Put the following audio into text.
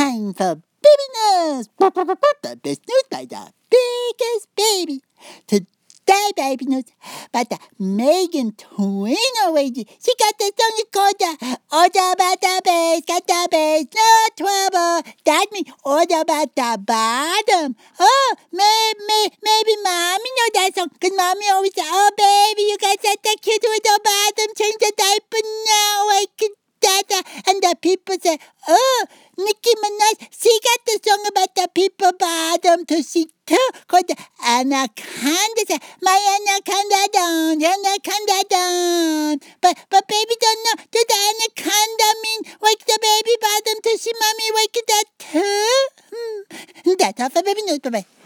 time for baby news. The best news by the biggest baby. Today, baby news about the Meghan Twino lady. She got the song called the All About the Bass, got the bass, no trouble. That means all about the bottom. Oh, may, may, maybe mommy know that song, cause mommy always say, oh baby, you got such a cute with the bottom, change the diaper now, I can and the people say, oh, Nicki Minaj, she got the song about the people bottom to see too, called Anaconda. My anaconda down, anaconda down. But but baby don't know, does the anaconda mean wake the baby bottom to see mommy wake that too? Hmm. That's all for baby news, bye-bye.